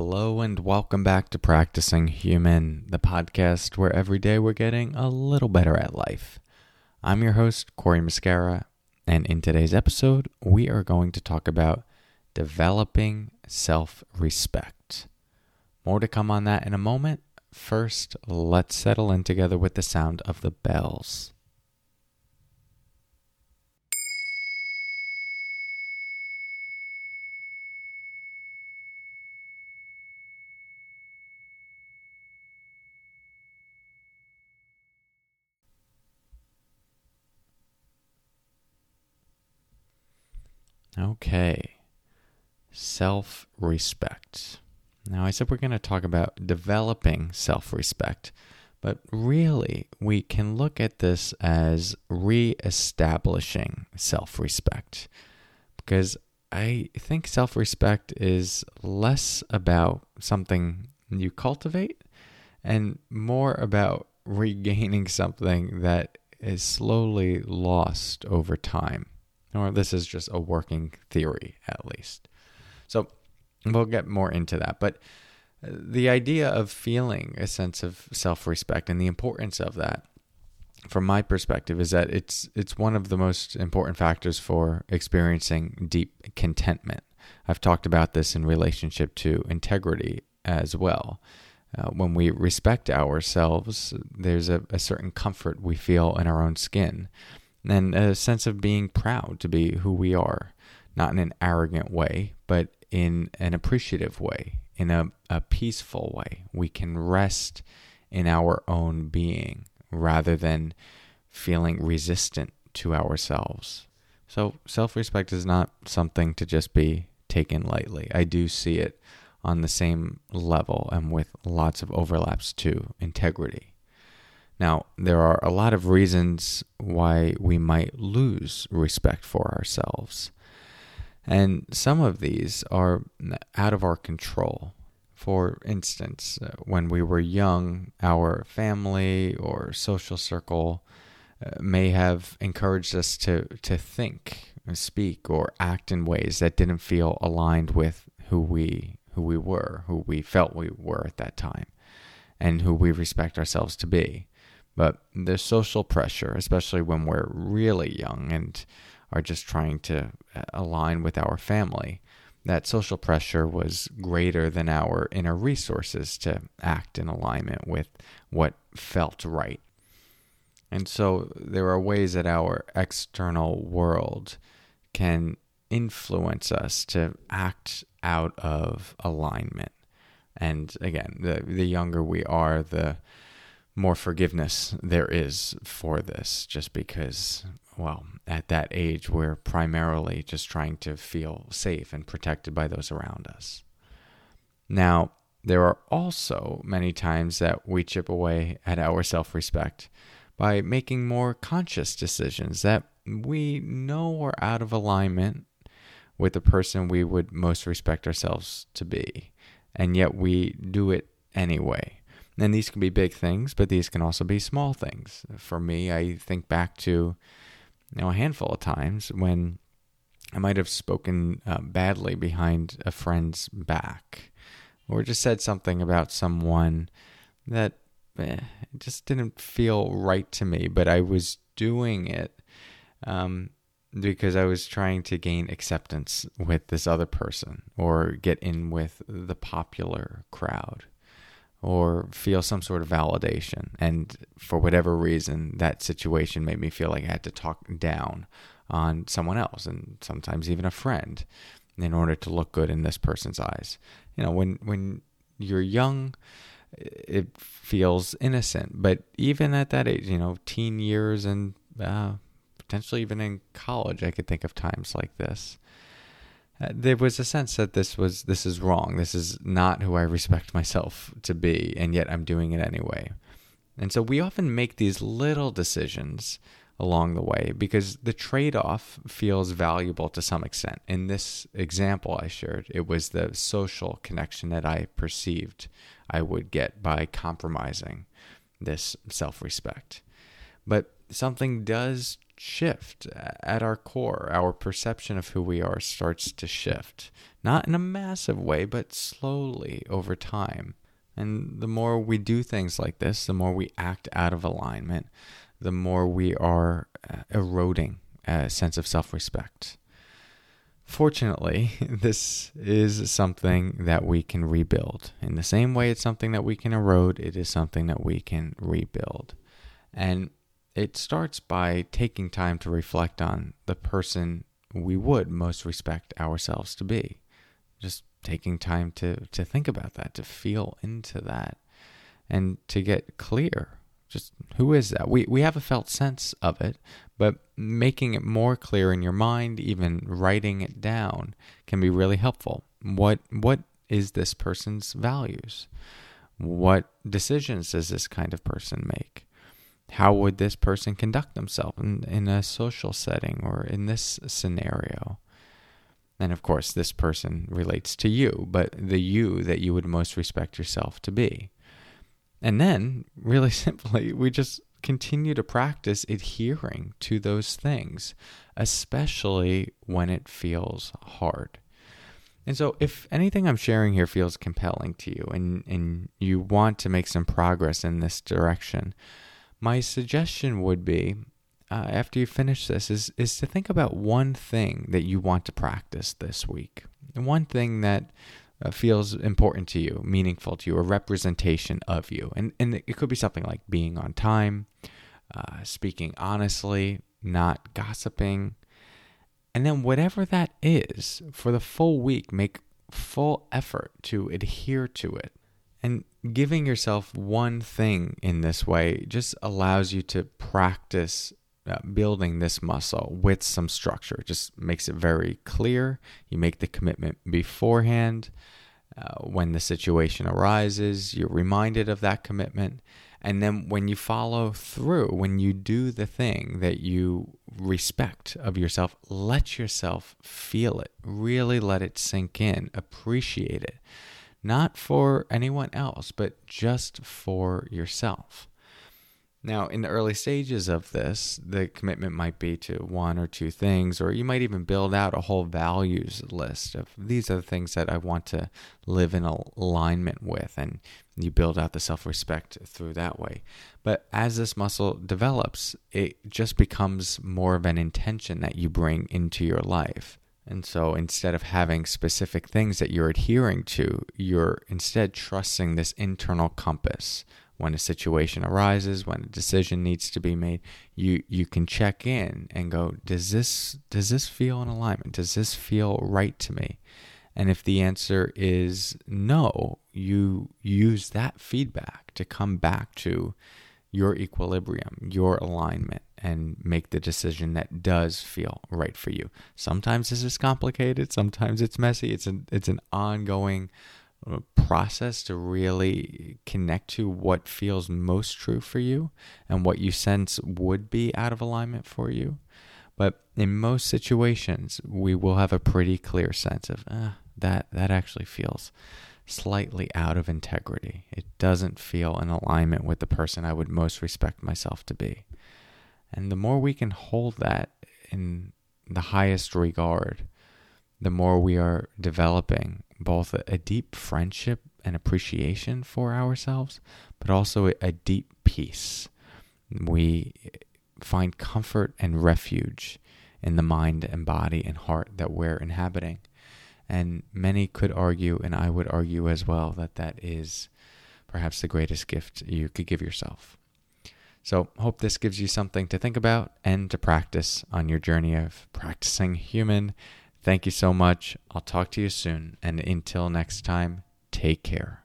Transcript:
Hello and welcome back to Practicing Human, the podcast where every day we're getting a little better at life. I'm your host, Cory Muscara, and in today's episode, we are going to talk about developing self respect. More to come on that in a moment. First, let's settle in together with the sound of the bells. Okay. Self respect. Now, I said we're going to talk about developing self respect, but really, we can look at this as re establishing self respect because I think self respect is less about something you cultivate and more about regaining something that is slowly lost over time or this is just a working theory at least. So we'll get more into that. But uh, the idea of feeling a sense of self respect and the importance of that, from my perspective, is that it's it's one of the most important factors for experiencing deep contentment. I've talked about this in relationship to integrity as well. Uh, when we respect ourselves, there's a, a certain comfort we feel in our own skin and a sense of being proud to be who we are, not in an arrogant way, but in an appreciative way, in a, a peaceful way. We can rest in our own being rather than feeling resistant to ourselves. So, self respect is not something to just be taken lightly. I do see it on the same level and with lots of overlaps to integrity. Now, there are a lot of reasons why we might lose respect for ourselves. And some of these are out of our control. For instance, uh, when we were young, our family or social circle uh, may have encouraged us to, to think, speak, or act in ways that didn't feel aligned with who we who we were, who we felt we were at that time, and who we respect ourselves to be. But the social pressure, especially when we're really young and are just trying to uh, align with our family, that social pressure was greater than our inner resources to act in alignment with what felt right. And so there are ways that our external world can influence us to act out of alignment. And again, the the younger we are, the more forgiveness there is for this, just because, well, at that age, we're primarily just trying to feel safe and protected by those around us. Now, there are also many times that we chip away at our self respect by making more conscious decisions that we know are out of alignment with the person we would most respect ourselves to be, and yet we do it anyway. And these can be big things, but these can also be small things. For me, I think back to you know a handful of times when I might have spoken uh, badly behind a friend's back, or just said something about someone that eh, just didn't feel right to me, but I was doing it um, because I was trying to gain acceptance with this other person or get in with the popular crowd or feel some sort of validation. And for whatever reason, that situation made me feel like I had to talk down on someone else and sometimes even a friend in order to look good in this person's eyes. You know, when when you're young, it feels innocent, but even at that age, you know, teen years and uh, potentially even in college, I could think of times like this Uh, there was a sense that this was this is wrong. This is not who I respect myself to be, and yet I'm doing it anyway. And so we often make these little decisions along the way because the trade-off feels valuable to some extent. In this example I shared, it was the social connection that I perceived I would get by compromising this self-respect. But something does shift at our core. Our perception of who we are starts to shift, not in a massive way, but slowly over time. And the more we do things like this, the more we act out of alignment, the more we are uh, eroding a sense of self respect. Fortunately, this is something that we can rebuild. In the same way it's something that we can erode, it is something that we can rebuild. And it starts by taking time to reflect on the person we would most respect ourselves to be. Just taking time to, to think about that, to feel into that, and to get clear just who is that? We we have a felt sense of it, but making it more clear in your mind, even writing it down, can be really helpful. What what is this person's values? What decisions does this kind of person make? How would this person conduct themselves in, in a social setting or in this scenario? And of course, this person relates to you, but the you that you would most respect yourself to be. And then, really simply, we just continue to practice adhering to those things, especially when it feels hard. And so, if anything I'm sharing here feels compelling to you and, and you want to make some progress in this direction, my suggestion would be uh, after you finish this is, is to think about one thing that you want to practice this week. One thing that uh, feels important to you, meaningful to you, a representation of you. And, and it could be something like being on time, uh, speaking honestly, not gossiping. And then, whatever that is, for the full week, make full effort to adhere to it. And giving yourself one thing in this way just allows you to practice uh, building this muscle with some structure. It just makes it very clear. You make the commitment beforehand. Uh, when the situation arises, you're reminded of that commitment. And then when you follow through, when you do the thing that you respect of yourself, let yourself feel it. Really let it sink in. Appreciate it. Not for anyone else, but just for yourself. Now, in the early stages of this, the commitment might be to one or two things, or you might even build out a whole values list of these are the things that I want to live in alignment with, and you build out the self respect through that way. But as this muscle develops, it just becomes more of an intention that you bring into your life. And so instead of having specific things that you're adhering to, you're instead trusting this internal compass when a situation arises, when a decision needs to be made, you you can check in and go, does this does this feel in alignment? Does this feel right to me? And if the answer is no, you use that feedback to come back to your equilibrium, your alignment, and make the decision that does feel right for you. Sometimes this is complicated, sometimes it's messy. It's an it's an ongoing process to really connect to what feels most true for you and what you sense would be out of alignment for you. But in most situations, we will have a pretty clear sense of ah, that that actually feels slightly out of integrity. It doesn't feel in alignment with the person I would most respect myself to be. And the more we can hold that in the highest regard, the more we are developing both a, deep friendship and appreciation for ourselves, but also a deep peace. We find comfort and refuge in the mind and body and heart that we're inhabiting. And many could argue, and I would argue as well, that that is perhaps the greatest gift you could give yourself. So, hope this gives you something to think about and to practice on your journey of practicing human Thank you so much. I'll talk to you soon. And until next time, take care.